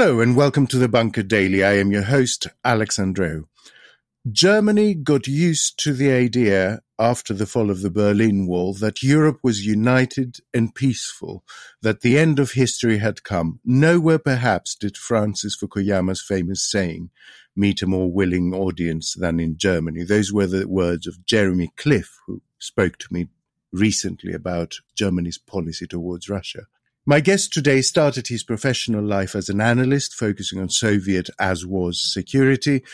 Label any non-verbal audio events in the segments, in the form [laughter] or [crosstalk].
Hello and welcome to the Bunker Daily. I am your host, Alex Andreou. Germany got used to the idea after the fall of the Berlin Wall that Europe was united and peaceful, that the end of history had come. Nowhere perhaps did Francis Fukuyama's famous saying meet a more willing audience than in Germany. Those were the words of Jeremy Cliffe, who spoke to me recently about Germany's policy towards Russia. My guest today started his professional life as an analyst, focusing on Soviet as was security.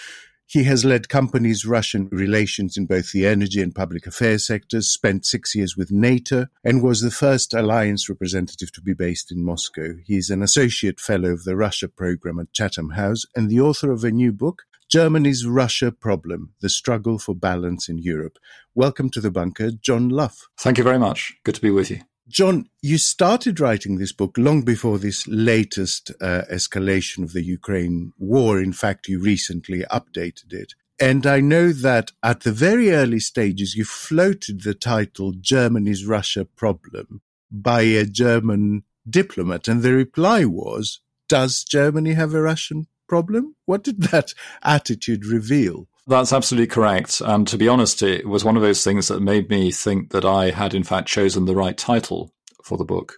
He has led companies' Russian relations in both the energy and public affairs sectors, spent six years with NATO, and was the first alliance representative to be based in Moscow. He is an associate fellow of the Russia program at Chatham House and the author of a new book, Germany's Russia Problem The Struggle for Balance in Europe. Welcome to the bunker, John Lough. Thank you very much. Good to be with you. John, you started writing this book long before this latest uh, escalation of the Ukraine war. In fact, you recently updated it. And I know that at the very early stages, you floated the title Germany's Russia Problem by a German diplomat. And the reply was, Does Germany have a Russian problem? What did that [laughs] attitude reveal? That's absolutely correct. And to be honest, it was one of those things that made me think that I had, in fact, chosen the right title for the book.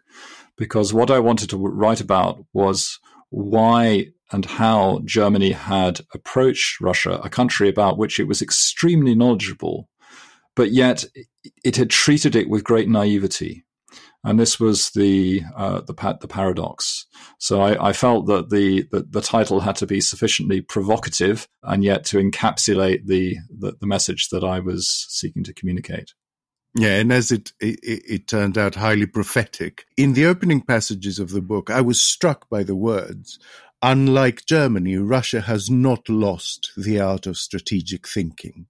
Because what I wanted to write about was why and how Germany had approached Russia, a country about which it was extremely knowledgeable, but yet it had treated it with great naivety and this was the uh, the, the paradox. So I, I felt that the, the, the title had to be sufficiently provocative, and yet to encapsulate the, the, the message that I was seeking to communicate. Yeah, and as it, it, it turned out, highly prophetic. In the opening passages of the book, I was struck by the words. Unlike Germany, Russia has not lost the art of strategic thinking.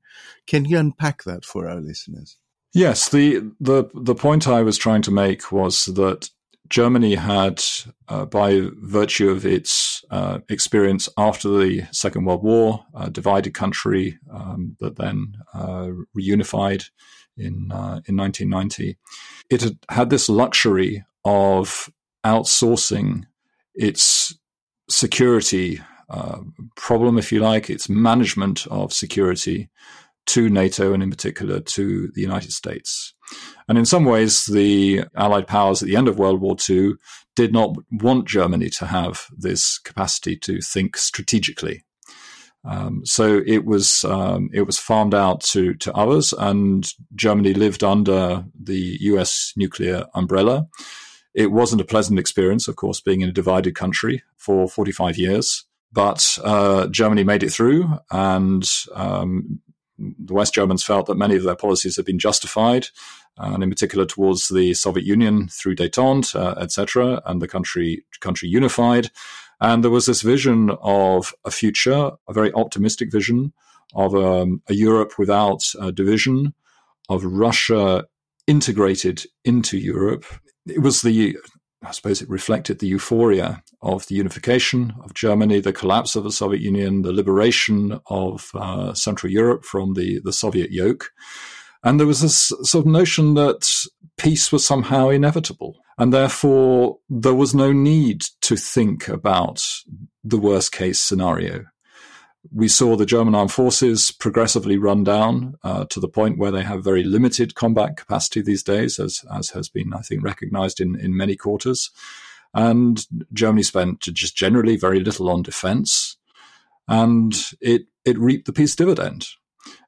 Can you unpack that for our listeners? Yes, the the the point I was trying to make was that Germany had, uh, by virtue of its uh, experience after the Second World War, a divided country um, that then uh, reunified in uh, in 1990, it had had this luxury of outsourcing its security uh, problem, if you like, its management of security to NATO and in particular to the United States. And in some ways, the Allied powers at the end of World War II did not want Germany to have this capacity to think strategically. Um, so it was um, it was farmed out to to others, and Germany lived under the U.S. nuclear umbrella. It wasn't a pleasant experience, of course, being in a divided country for 45 years. But uh, Germany made it through, and um, the West Germans felt that many of their policies had been justified, and in particular towards the Soviet Union through détente, uh, etc., and the country country unified. And there was this vision of a future, a very optimistic vision of um, a Europe without uh, division, of Russia integrated into Europe. It was the I suppose it reflected the euphoria of the unification of Germany, the collapse of the Soviet Union, the liberation of uh, Central Europe from the, the Soviet yoke. And there was this sort of notion that peace was somehow inevitable. And therefore, there was no need to think about the worst case scenario. We saw the German armed forces progressively run down uh, to the point where they have very limited combat capacity these days, as, as has been, I think, recognized in, in many quarters. And Germany spent just generally very little on defense. And it, it reaped the peace dividend.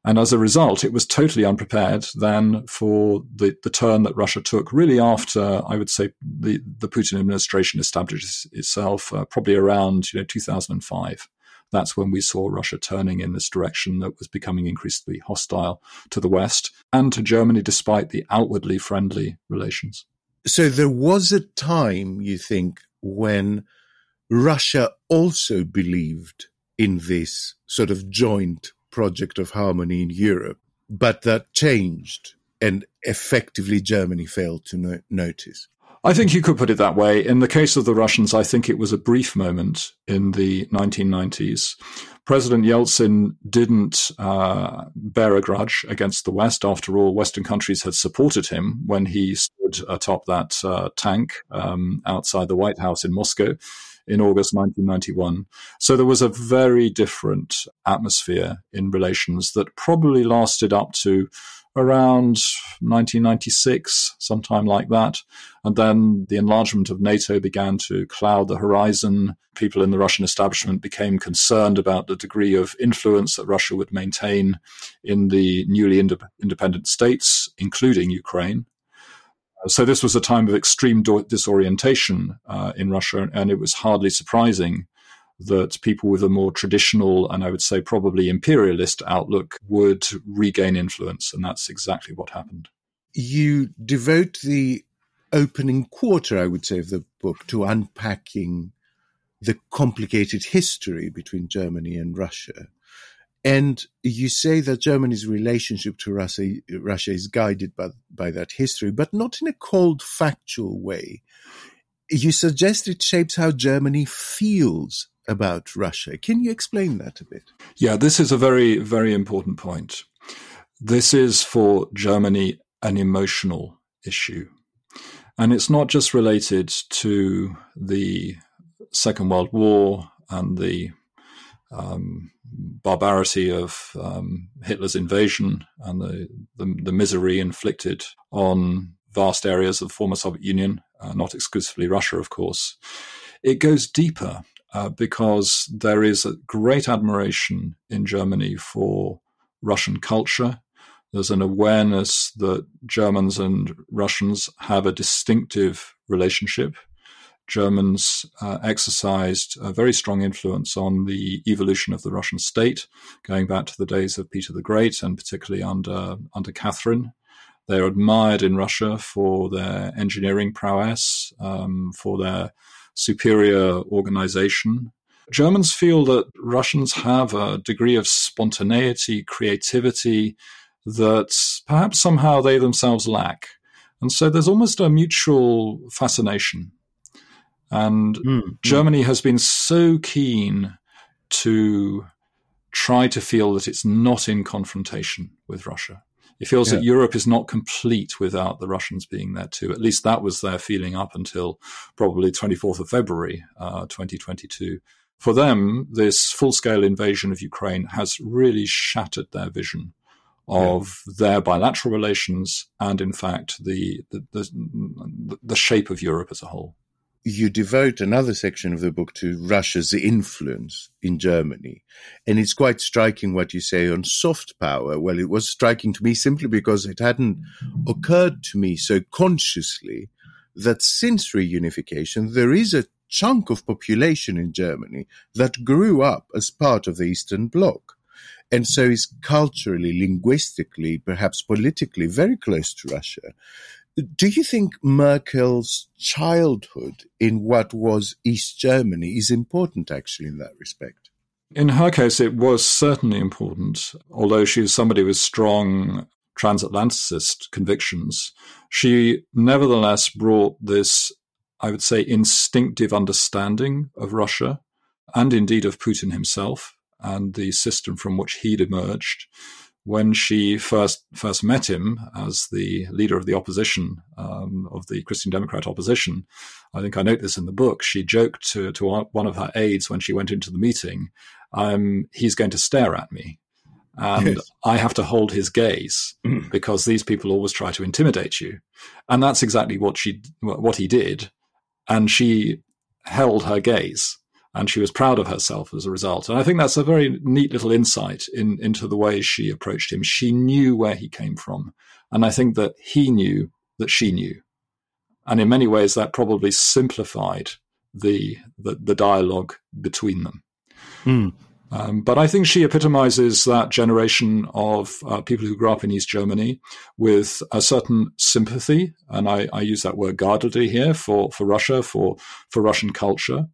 And as a result, it was totally unprepared then for the, the turn that Russia took, really after, I would say, the, the Putin administration established itself, uh, probably around you know 2005. That's when we saw Russia turning in this direction that was becoming increasingly hostile to the West and to Germany, despite the outwardly friendly relations. So there was a time, you think, when Russia also believed in this sort of joint project of harmony in Europe, but that changed and effectively Germany failed to no- notice. I think you could put it that way. In the case of the Russians, I think it was a brief moment in the 1990s. President Yeltsin didn't uh, bear a grudge against the West. After all, Western countries had supported him when he stood atop that uh, tank um, outside the White House in Moscow in August 1991. So there was a very different atmosphere in relations that probably lasted up to around 1996, sometime like that. And then the enlargement of NATO began to cloud the horizon. People in the Russian establishment became concerned about the degree of influence that Russia would maintain in the newly ind- independent states, including Ukraine. So this was a time of extreme disorientation uh, in Russia, and it was hardly surprising that people with a more traditional and I would say probably imperialist outlook would regain influence, and that's exactly what happened. You devote the opening quarter, I would say, of the book to unpacking the complicated history between Germany and Russia. And you say that Germany's relationship to Russia, Russia is guided by, by that history, but not in a cold, factual way. You suggest it shapes how Germany feels about Russia. Can you explain that a bit? Yeah, this is a very, very important point. This is for Germany an emotional issue. And it's not just related to the Second World War and the um, barbarity of um, Hitler's invasion and the, the, the, misery inflicted on vast areas of the former Soviet Union, uh, not exclusively Russia, of course. It goes deeper uh, because there is a great admiration in Germany for Russian culture. There's an awareness that Germans and Russians have a distinctive relationship Germans uh, exercised a very strong influence on the evolution of the Russian state, going back to the days of Peter the Great and particularly under under Catherine. They're admired in Russia for their engineering prowess, um, for their superior organization. Germans feel that Russians have a degree of spontaneity, creativity that perhaps somehow they themselves lack. And so there's almost a mutual fascination and mm, Germany has been so keen to try to feel that it's not in confrontation with Russia. It feels yeah. that Europe is not complete without the Russians being there too. At least that was their feeling up until probably 24th of February, uh, 2022. For them, this full scale invasion of Ukraine has really shattered their vision of yeah. their bilateral relations and, in fact, the, the, the, the shape of Europe as a whole you devote another section of the book to Russia's influence in Germany. And it's quite striking what you say on soft power. Well, it was striking to me simply because it hadn't occurred to me so consciously that since reunification, there is a chunk of population in Germany that grew up as part of the Eastern Bloc. And so is culturally, linguistically, perhaps politically very close to Russia. Do you think Merkel's childhood in what was East Germany is important actually in that respect? In her case, it was certainly important, although she was somebody with strong transatlanticist convictions. She nevertheless brought this, I would say, instinctive understanding of Russia and indeed of Putin himself and the system from which he'd emerged when she first first met him as the leader of the opposition um, of the Christian Democrat opposition, I think I note this in the book. She joked to to one of her aides when she went into the meeting um, he's going to stare at me. And yes. I have to hold his gaze mm. because these people always try to intimidate you. And that's exactly what she, what he did. And she held her gaze and she was proud of herself as a result. And I think that's a very neat little insight in, into the way she approached him. She knew where he came from. And I think that he knew that she knew. And in many ways, that probably simplified the, the, the dialogue between them. Mm. Um, but I think she epitomizes that generation of uh, people who grew up in East Germany with a certain sympathy, and I, I use that word guardedly here for, for Russia, for for Russian culture,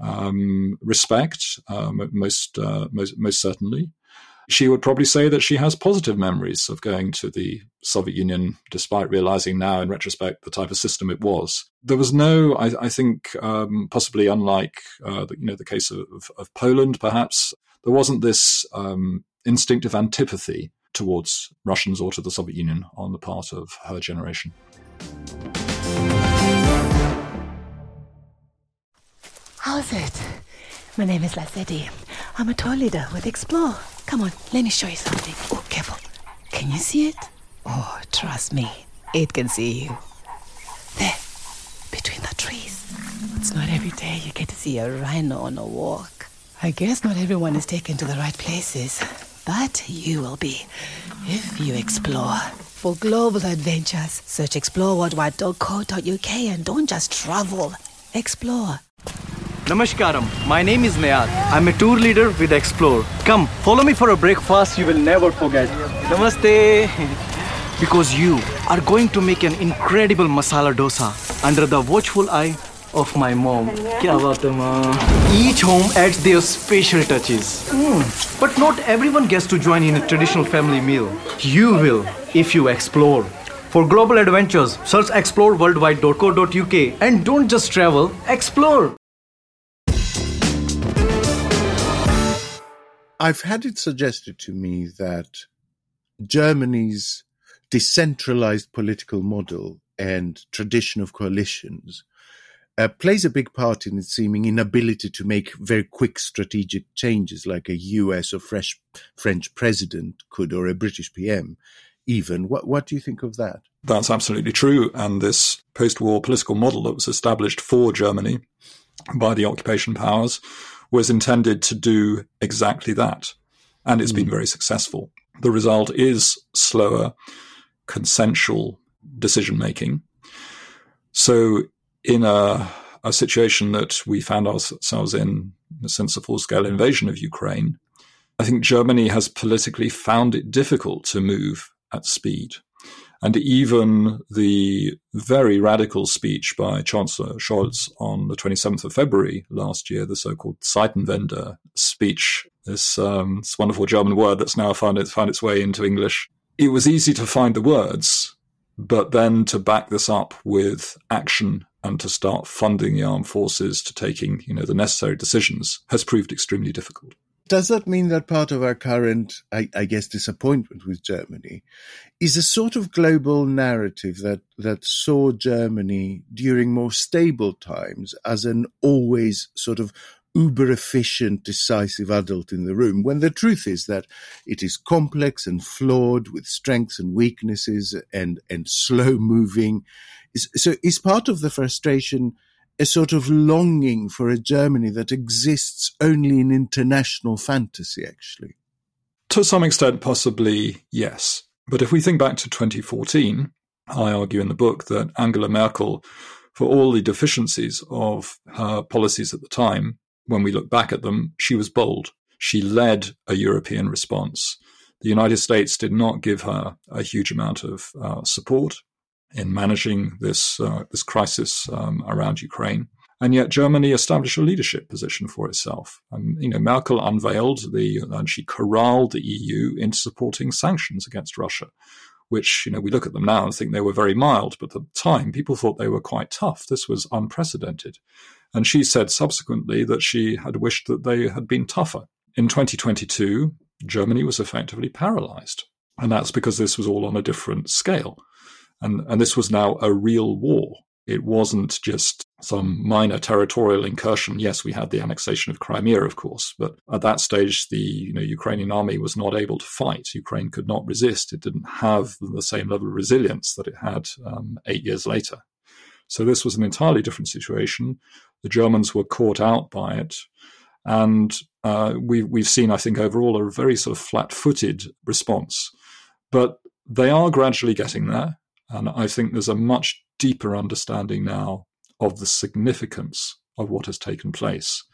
um, respect, uh, most, uh, most most certainly, she would probably say that she has positive memories of going to the Soviet Union, despite realizing now in retrospect the type of system it was. There was no, I, I think, um, possibly unlike uh, the, you know the case of, of, Poland, perhaps there wasn't this um, instinctive antipathy towards Russians or to the Soviet Union on the part of her generation. How's it? My name is Lazetti. I'm a tour leader with Explore. Come on, let me show you something. Oh, careful. Can you see it? Oh, trust me, it can see you. There, between the trees. It's not every day you get to see a rhino on a walk. I guess not everyone is taken to the right places, but you will be if you explore. For global adventures, search exploreworldwide.co.uk and don't just travel, explore. Namaskaram. My name is Nayar. I'm a tour leader with Explore. Come, follow me for a breakfast you will never forget. Namaste. [laughs] because you are going to make an incredible masala dosa under the watchful eye of my mom. Each home adds their special touches. Mm. But not everyone gets to join in a traditional family meal. You will if you explore. For global adventures, search exploreworldwide.co.uk and don't just travel, explore. I've had it suggested to me that Germany's decentralized political model and tradition of coalitions uh, plays a big part in its seeming inability to make very quick strategic changes like a US or fresh French president could or a British PM even. What, what do you think of that? That's absolutely true. And this post war political model that was established for Germany by the occupation powers was intended to do exactly that. And it's mm. been hmm. very successful. The result is slower, consensual decision making. So, in a, a situation that we found ourselves in since the full scale invasion of Ukraine, I think Germany has politically found it difficult to move at speed. And even the very radical speech by Chancellor Scholz on the 27th of February last year, the so called Zeitenwende speech, this, um, this wonderful German word that's now found, found its way into English. It was easy to find the words, but then to back this up with action and to start funding the armed forces to taking you know the necessary decisions has proved extremely difficult does that mean that part of our current, I, I, guess, disappointment with Germany is a sort of global narrative that, that saw Germany during more stable times as an always sort of uber efficient, decisive adult in the room, when the truth is that it is complex and flawed with strengths and weaknesses and, and slow moving. So is part of the frustration a sort of longing for a Germany that exists only in international fantasy, actually? To some extent, possibly yes. But if we think back to 2014, I argue in the book that Angela Merkel, for all the deficiencies of her policies at the time, when we look back at them, she was bold. She led a European response. The United States did not give her a huge amount of uh, support in managing this uh, this crisis um, around Ukraine. And yet, Germany established a leadership position for itself. And you know, Merkel unveiled the and she corralled the EU into supporting sanctions against Russia, which you know we look at them now and think they were very mild, but at the time people thought they were quite tough. This was unprecedented. And she said subsequently that she had wished that they had been tougher. In 2022, Germany was effectively paralyzed. And that's because this was all on a different scale. And, and this was now a real war. It wasn't just some minor territorial incursion. Yes, we had the annexation of Crimea, of course, but at that stage, the you know, Ukrainian army was not able to fight. Ukraine could not resist. It didn't have the same level of resilience that it had um, eight years later. So this was an entirely different situation. The Germans were caught out by it. And uh, we, we've seen, I think, overall a very sort of flat footed response. But they are gradually getting there. And I think there's a much deeper understanding now of the significance of what has taken place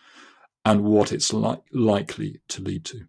and what it's li- likely to lead to.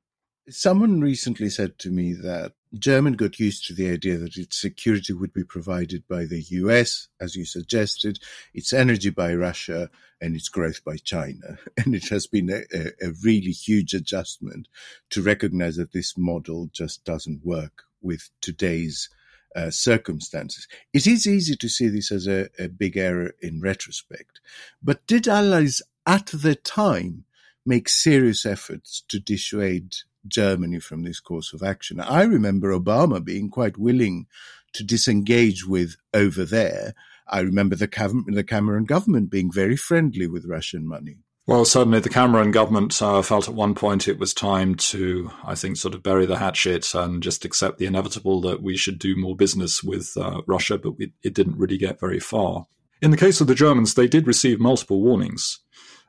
Someone recently said to me that German got used to the idea that its security would be provided by the US, as you suggested, its energy by Russia, and its growth by China. [laughs] And it has been a, a, really huge adjustment to recognize that this model just doesn't work with today's uh, circumstances. It is easy to see this as a, a big error in retrospect, but did allies at the time make serious efforts to dissuade Germany from this course of action? I remember Obama being quite willing to disengage with over there. I remember the, the Cameron government being very friendly with Russian money. Well, certainly the Cameron government uh, felt at one point it was time to, I think, sort of bury the hatchet and just accept the inevitable that we should do more business with uh, Russia, but we, it didn't really get very far. In the case of the Germans, they did receive multiple warnings,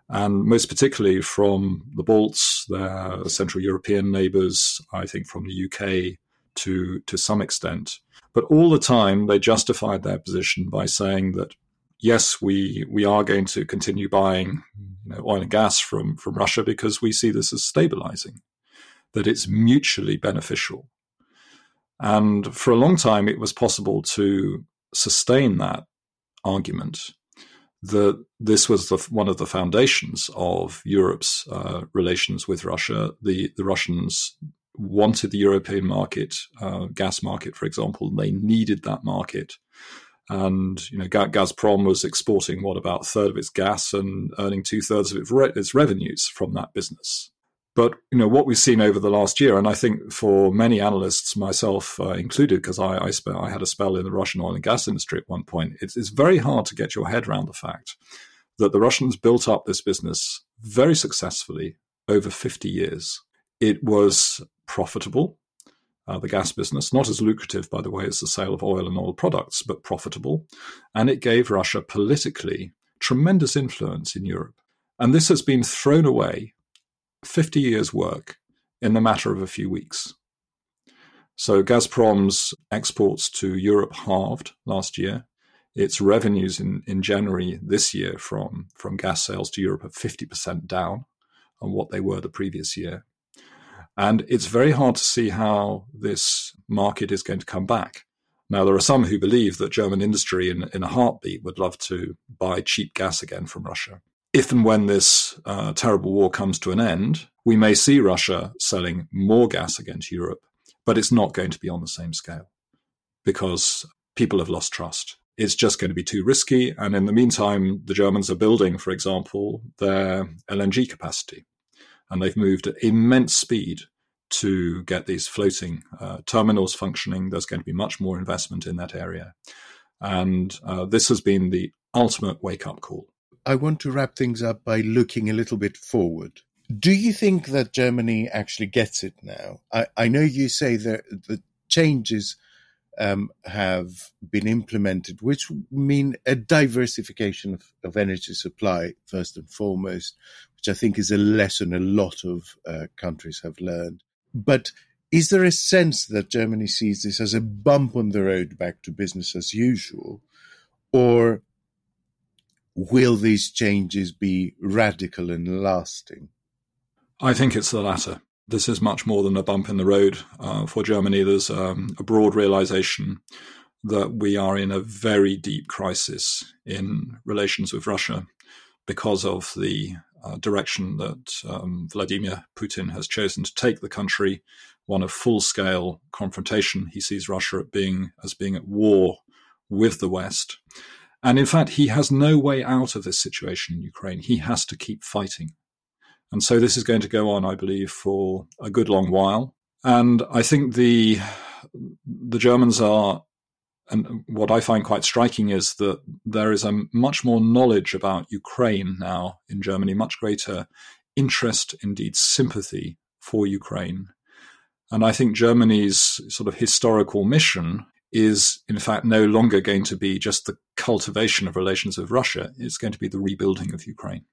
and most particularly from the Balts, their Central European neighbours, I think from the UK to to some extent. But all the time, they justified their position by saying that yes, we we are going to continue buying you know, oil and gas from from Russia because we see this as stabilizing, that it's mutually beneficial. And for a long time, it was possible to sustain that argument that this was the, one of the foundations of Europe's uh, relations with Russia. The the Russians wanted the European market, uh, gas market, for example. They needed that market and you know Gazprom was exporting what about a third of its gas and earning two thirds of its, re- its revenues from that business. But you know what we've seen over the last year, and I think for many analysts, myself uh, included, because I I, spe- I, had a spell in the Russian oil and gas industry at one point. It's, it's very hard to get your head around the fact that the Russians built up this business very successfully over 50 years. It was profitable uh, the gas business, not as lucrative, by the way, as the sale of oil and oil products, but profitable. And it gave Russia politically tremendous influence in Europe. And this has been thrown away 50 years' work in the matter of a few weeks. So Gazprom's exports to Europe halved last year. Its revenues in, in January this year from, from gas sales to Europe are 50% down on what they were the previous year. And it's very hard to see how this market is going to come back. Now, there are some who believe that German industry in, in a heartbeat would love to buy cheap gas again from Russia. If and when this uh, terrible war comes to an end, we may see Russia selling more gas again to Europe, but it's not going to be on the same scale because people have lost trust. It's just going to be too risky. And in the meantime, the Germans are building, for example, their LNG capacity and they've moved at immense speed to get these floating uh, terminals functioning. There's going to be much more investment in that area. And uh, this has been the ultimate wake up call. I want to wrap things up by looking a little bit forward. Do you think that Germany actually gets it now? I, I know you say that the changes um, have been implemented, which mean a diversification of, of, energy supply, first and foremost, which I think is a lesson a lot of uh, countries have learned. But is there a sense that Germany sees this as a bump on the road back to business as usual? Or will these changes be radical and lasting? I think it's the latter this is much more than a bump in the road uh, for Germany. There's um, a broad realization that we are in a very deep crisis in relations with Russia because of the uh, direction that um, Vladimir Putin has chosen to take the country, one of full-scale confrontation. He sees Russia being as being at war with the West. And in fact, he has no way out of this situation in Ukraine. He has to keep fighting. And so this is going to go on, I believe, for a good long while. And I think the the Germans are and what I find quite striking is that there is a much more knowledge about Ukraine now in Germany, much greater interest, indeed sympathy for Ukraine. And I think Germany's sort of historical mission is, in fact, no longer going to be just the cultivation of relations with Russia. It's going to be the rebuilding of Ukraine.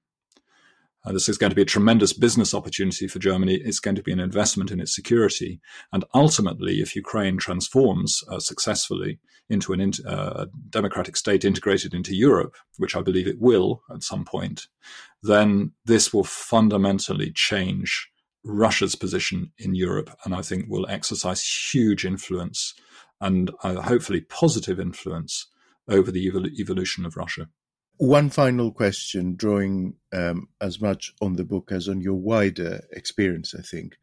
Uh, this is going to be a tremendous business opportunity for Germany. It's going to be an investment in its security. And ultimately, if Ukraine transforms uh, successfully into a uh, democratic state integrated into Europe, which I believe it will at some point, then this will fundamentally change Russia's position in Europe. And I think will exercise huge influence and uh, hopefully positive influence over the evol- evolution of Russia. One final question, drawing um, as much on the book as on your wider experience, I think.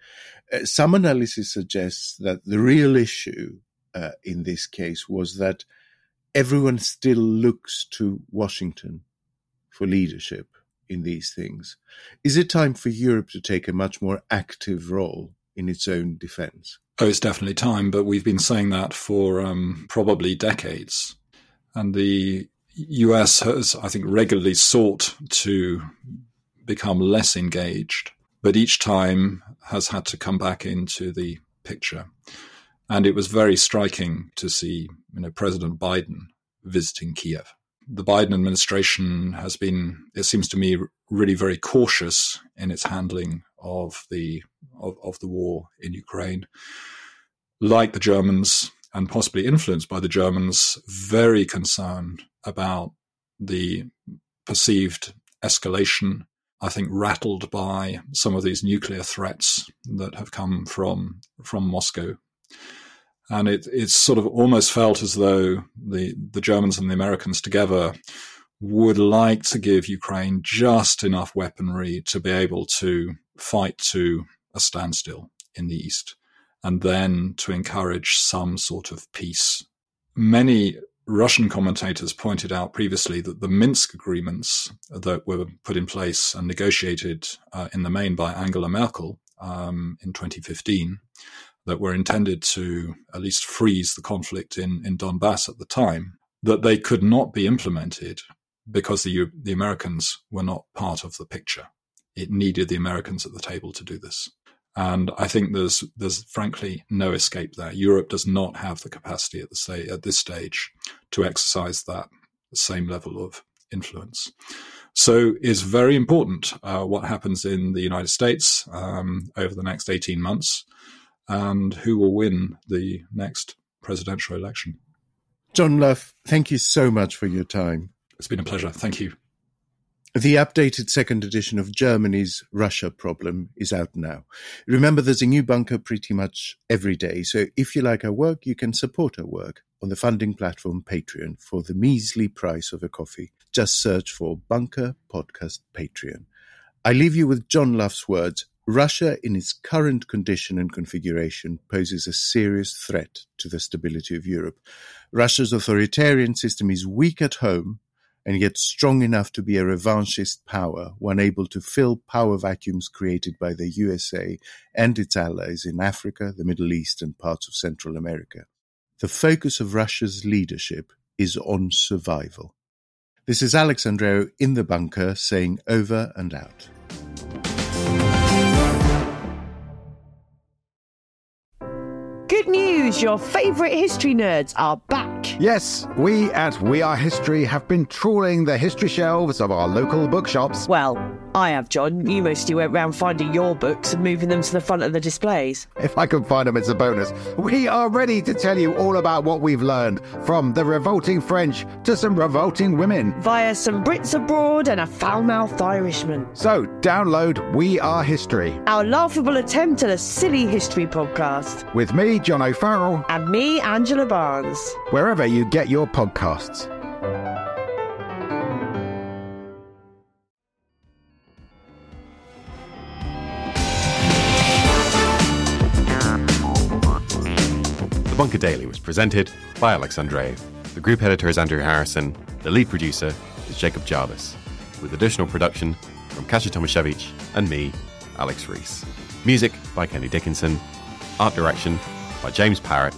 Uh, some analysis suggests that the real issue uh, in this case was that everyone still looks to Washington for leadership in these things. Is it time for Europe to take a much more active role in its own defense? Oh, it's definitely time, but we've been saying that for um, probably decades. And the US has, I think, regularly sought to become less engaged, but each time has had to come back into the picture. And it was very striking to see, you know, President Biden visiting Kiev. The Biden administration has been, it seems to me, really very cautious in its handling of the of, of the war in Ukraine. Like the Germans, and possibly influenced by the Germans, very concerned about the perceived escalation. I think rattled by some of these nuclear threats that have come from from Moscow, and it it's sort of almost felt as though the the Germans and the Americans together would like to give Ukraine just enough weaponry to be able to fight to a standstill in the east, and then to encourage some sort of peace. Many Russian commentators pointed out previously that the Minsk agreements that were put in place and negotiated uh, in the main by Angela Merkel um, in 2015, that were intended to at least freeze the conflict in, in Donbass at the time, that they could not be implemented because the, the Americans were not part of the picture. It needed the Americans at the table to do this. And I think there's there's frankly no escape there. Europe does not have the capacity at the at this stage to exercise that same level of influence. So it's very important uh, what happens in the United States um, over the next 18 months and who will win the next presidential election. John Lough, thank you so much for your time. It's been a pleasure. Thank you. The updated second edition of Germany's Russia problem is out now. Remember, there's a new bunker pretty much every day, so if you like our work, you can support our work on the funding platform Patreon for the measly price of a coffee. Just search for Bunker Podcast Patreon. I leave you with John Lough's words Russia, in its current condition and configuration, poses a serious threat to the stability of Europe. Russia's authoritarian system is weak at home and yet strong enough to be a revanchist power, one able to fill power vacuums created by the USA and its allies in Africa, the Middle East, and parts of Central America. The focus of Russia's leadership is on survival. This is Alex Andreou in the bunker saying over and out. Good news! Your favourite history nerds are back Yes, we at We Are History have been trawling the history shelves of our local bookshops. Well, I have, John. You mostly went round finding your books and moving them to the front of the displays. If I can find them, it's a bonus. We are ready to tell you all about what we've learned, from the revolting French to some revolting women. Via some Brits abroad and a foul mouthed Irishman. So, download We Are History. Our laughable attempt at a silly history podcast. With me, John O'Farrell. And me, Angela Barnes. Wherever you get your podcasts. Bunker Daily was presented by Alex Andreou. The group editor is Andrew Harrison. The lead producer is Jacob Jarvis, with additional production from Kasia Tomasiewicz and me, Alex Rees. Music by Kenny Dickinson. Art direction by James Parrott.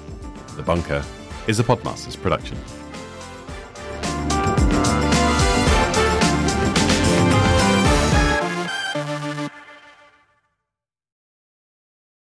The Bunker is a Podmasters production.